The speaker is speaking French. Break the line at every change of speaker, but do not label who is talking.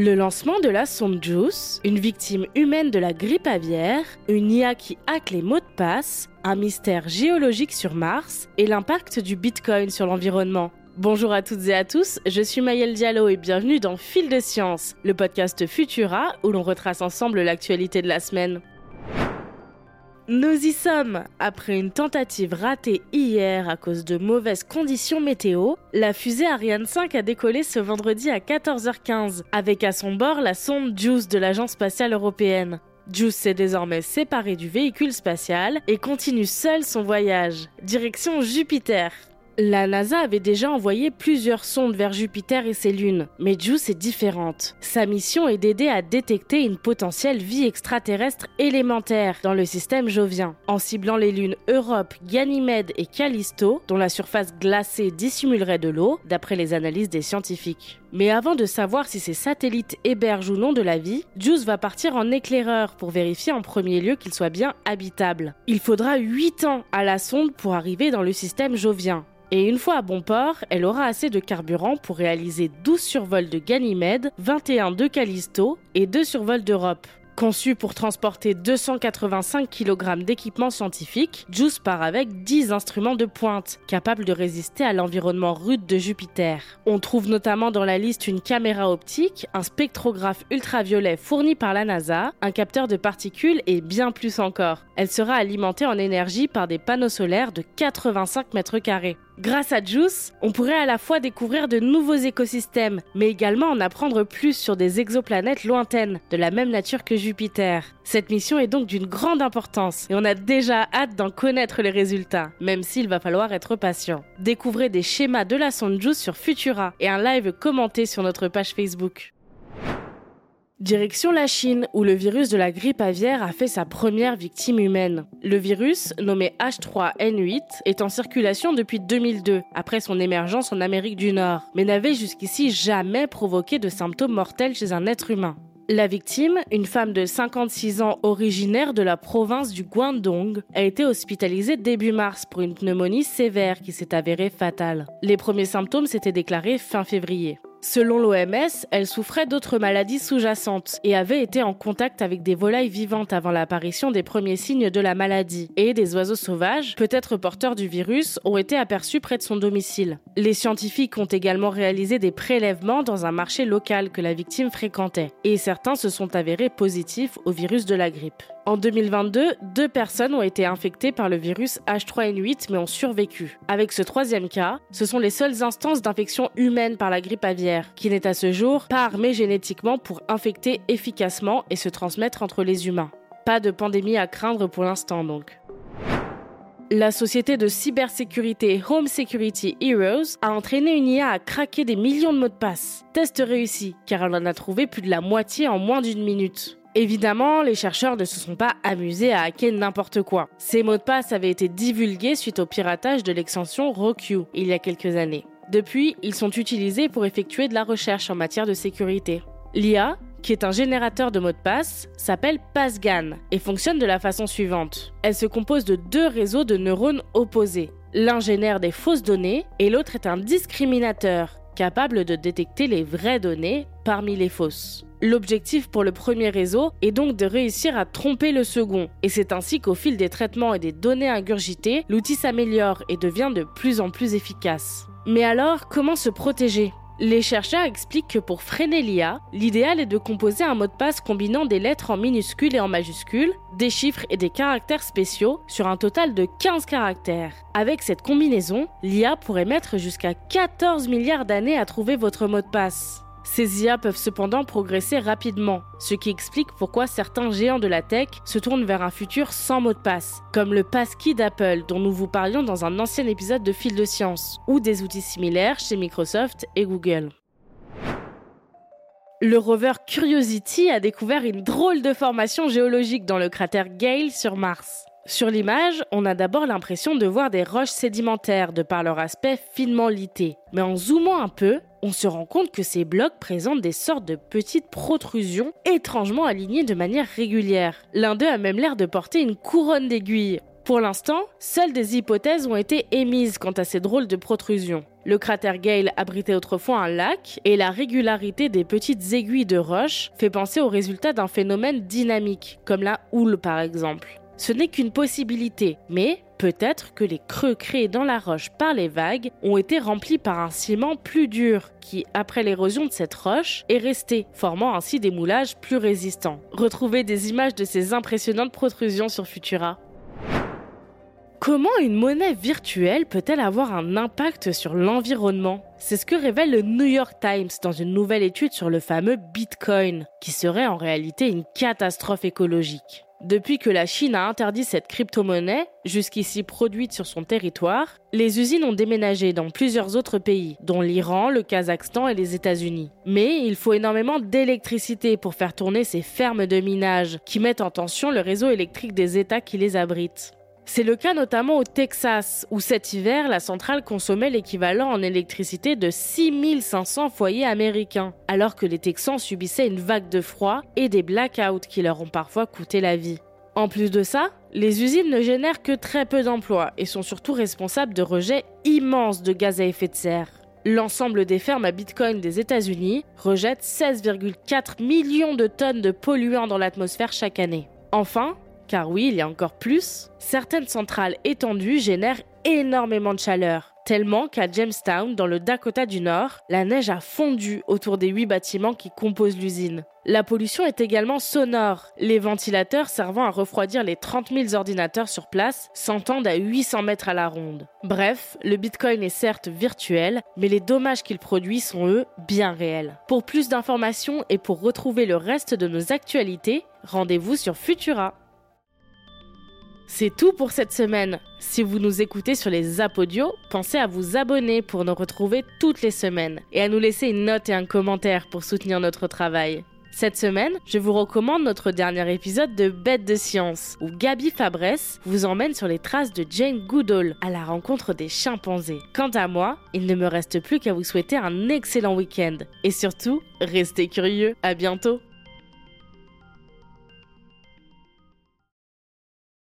Le lancement de la sonde JUICE, une victime humaine de la grippe aviaire, une IA qui hack les mots de passe, un mystère géologique sur Mars et l'impact du Bitcoin sur l'environnement. Bonjour à toutes et à tous, je suis Mayel Diallo et bienvenue dans Fil de Science, le podcast Futura où l'on retrace ensemble l'actualité de la semaine. Nous y sommes Après une tentative ratée hier à cause de mauvaises conditions météo, la fusée Ariane 5 a décollé ce vendredi à 14h15, avec à son bord la sonde JUICE de l'Agence spatiale européenne. JUICE s'est désormais séparé du véhicule spatial et continue seul son voyage, direction Jupiter. La NASA avait déjà envoyé plusieurs sondes vers Jupiter et ses lunes, mais JUICE est différente. Sa mission est d'aider à détecter une potentielle vie extraterrestre élémentaire dans le système jovien, en ciblant les lunes Europe, Ganymède et Callisto, dont la surface glacée dissimulerait de l'eau, d'après les analyses des scientifiques. Mais avant de savoir si ces satellites hébergent ou non de la vie, JUICE va partir en éclaireur pour vérifier en premier lieu qu'il soit bien habitable. Il faudra 8 ans à la sonde pour arriver dans le système jovien. Et une fois à bon port, elle aura assez de carburant pour réaliser 12 survols de Ganymède, 21 de Callisto et 2 survols d'Europe. Conçu pour transporter 285 kg d'équipements scientifiques, JUICE part avec 10 instruments de pointe, capables de résister à l'environnement rude de Jupiter. On trouve notamment dans la liste une caméra optique, un spectrographe ultraviolet fourni par la NASA, un capteur de particules et bien plus encore. Elle sera alimentée en énergie par des panneaux solaires de 85 mètres carrés. Grâce à JUICE, on pourrait à la fois découvrir de nouveaux écosystèmes, mais également en apprendre plus sur des exoplanètes lointaines, de la même nature que Jupiter. Cette mission est donc d'une grande importance et on a déjà hâte d'en connaître les résultats, même s'il va falloir être patient. Découvrez des schémas de la sonde JUICE sur Futura et un live commenté sur notre page Facebook. Direction la Chine, où le virus de la grippe aviaire a fait sa première victime humaine. Le virus, nommé H3N8, est en circulation depuis 2002, après son émergence en Amérique du Nord, mais n'avait jusqu'ici jamais provoqué de symptômes mortels chez un être humain. La victime, une femme de 56 ans originaire de la province du Guangdong, a été hospitalisée début mars pour une pneumonie sévère qui s'est avérée fatale. Les premiers symptômes s'étaient déclarés fin février. Selon l'OMS, elle souffrait d'autres maladies sous-jacentes et avait été en contact avec des volailles vivantes avant l'apparition des premiers signes de la maladie. Et des oiseaux sauvages, peut-être porteurs du virus, ont été aperçus près de son domicile. Les scientifiques ont également réalisé des prélèvements dans un marché local que la victime fréquentait. Et certains se sont avérés positifs au virus de la grippe. En 2022, deux personnes ont été infectées par le virus H3N8 mais ont survécu. Avec ce troisième cas, ce sont les seules instances d'infection humaine par la grippe aviaire, qui n'est à ce jour pas armée génétiquement pour infecter efficacement et se transmettre entre les humains. Pas de pandémie à craindre pour l'instant donc. La société de cybersécurité Home Security Heroes a entraîné une IA à craquer des millions de mots de passe. Test réussi, car elle en a trouvé plus de la moitié en moins d'une minute. Évidemment, les chercheurs ne se sont pas amusés à hacker n'importe quoi. Ces mots de passe avaient été divulgués suite au piratage de l'extension RoQ il y a quelques années. Depuis, ils sont utilisés pour effectuer de la recherche en matière de sécurité. L'IA, qui est un générateur de mots de passe, s'appelle PassGAN et fonctionne de la façon suivante. Elle se compose de deux réseaux de neurones opposés. L'un génère des fausses données et l'autre est un discriminateur capable de détecter les vraies données parmi les fausses. L'objectif pour le premier réseau est donc de réussir à tromper le second, et c'est ainsi qu'au fil des traitements et des données ingurgitées, l'outil s'améliore et devient de plus en plus efficace. Mais alors, comment se protéger? Les chercheurs expliquent que pour freiner l'IA, l'idéal est de composer un mot de passe combinant des lettres en minuscules et en majuscules, des chiffres et des caractères spéciaux sur un total de 15 caractères. Avec cette combinaison, l'IA pourrait mettre jusqu'à 14 milliards d'années à trouver votre mot de passe. Ces IA peuvent cependant progresser rapidement, ce qui explique pourquoi certains géants de la tech se tournent vers un futur sans mot de passe, comme le passkey d'Apple dont nous vous parlions dans un ancien épisode de Fil de Science, ou des outils similaires chez Microsoft et Google. Le rover Curiosity a découvert une drôle de formation géologique dans le cratère Gale sur Mars. Sur l'image, on a d'abord l'impression de voir des roches sédimentaires de par leur aspect finement lité. Mais en zoomant un peu, on se rend compte que ces blocs présentent des sortes de petites protrusions étrangement alignées de manière régulière. L'un d'eux a même l'air de porter une couronne d'aiguilles. Pour l'instant, seules des hypothèses ont été émises quant à ces drôles de protrusions. Le cratère Gale abritait autrefois un lac et la régularité des petites aiguilles de roche fait penser au résultat d'un phénomène dynamique, comme la houle par exemple. Ce n'est qu'une possibilité, mais peut-être que les creux créés dans la roche par les vagues ont été remplis par un ciment plus dur qui, après l'érosion de cette roche, est resté, formant ainsi des moulages plus résistants. Retrouvez des images de ces impressionnantes protrusions sur Futura. Comment une monnaie virtuelle peut-elle avoir un impact sur l'environnement? C'est ce que révèle le New York Times dans une nouvelle étude sur le fameux Bitcoin, qui serait en réalité une catastrophe écologique. Depuis que la Chine a interdit cette crypto-monnaie, jusqu'ici produite sur son territoire, les usines ont déménagé dans plusieurs autres pays, dont l'Iran, le Kazakhstan et les États-Unis. Mais il faut énormément d'électricité pour faire tourner ces fermes de minage qui mettent en tension le réseau électrique des États qui les abritent. C'est le cas notamment au Texas, où cet hiver, la centrale consommait l'équivalent en électricité de 6500 foyers américains, alors que les Texans subissaient une vague de froid et des blackouts qui leur ont parfois coûté la vie. En plus de ça, les usines ne génèrent que très peu d'emplois et sont surtout responsables de rejets immenses de gaz à effet de serre. L'ensemble des fermes à Bitcoin des États-Unis rejette 16,4 millions de tonnes de polluants dans l'atmosphère chaque année. Enfin, car oui, il y a encore plus, certaines centrales étendues génèrent énormément de chaleur, tellement qu'à Jamestown, dans le Dakota du Nord, la neige a fondu autour des huit bâtiments qui composent l'usine. La pollution est également sonore, les ventilateurs servant à refroidir les 30 000 ordinateurs sur place s'entendent à 800 mètres à la ronde. Bref, le Bitcoin est certes virtuel, mais les dommages qu'il produit sont eux bien réels. Pour plus d'informations et pour retrouver le reste de nos actualités, rendez-vous sur Futura. C'est tout pour cette semaine. Si vous nous écoutez sur les apodios, pensez à vous abonner pour nous retrouver toutes les semaines et à nous laisser une note et un commentaire pour soutenir notre travail. Cette semaine, je vous recommande notre dernier épisode de Bête de science, où Gabi Fabresse vous emmène sur les traces de Jane Goodall à la rencontre des chimpanzés. Quant à moi, il ne me reste plus qu'à vous souhaiter un excellent week-end. Et surtout, restez curieux. À bientôt!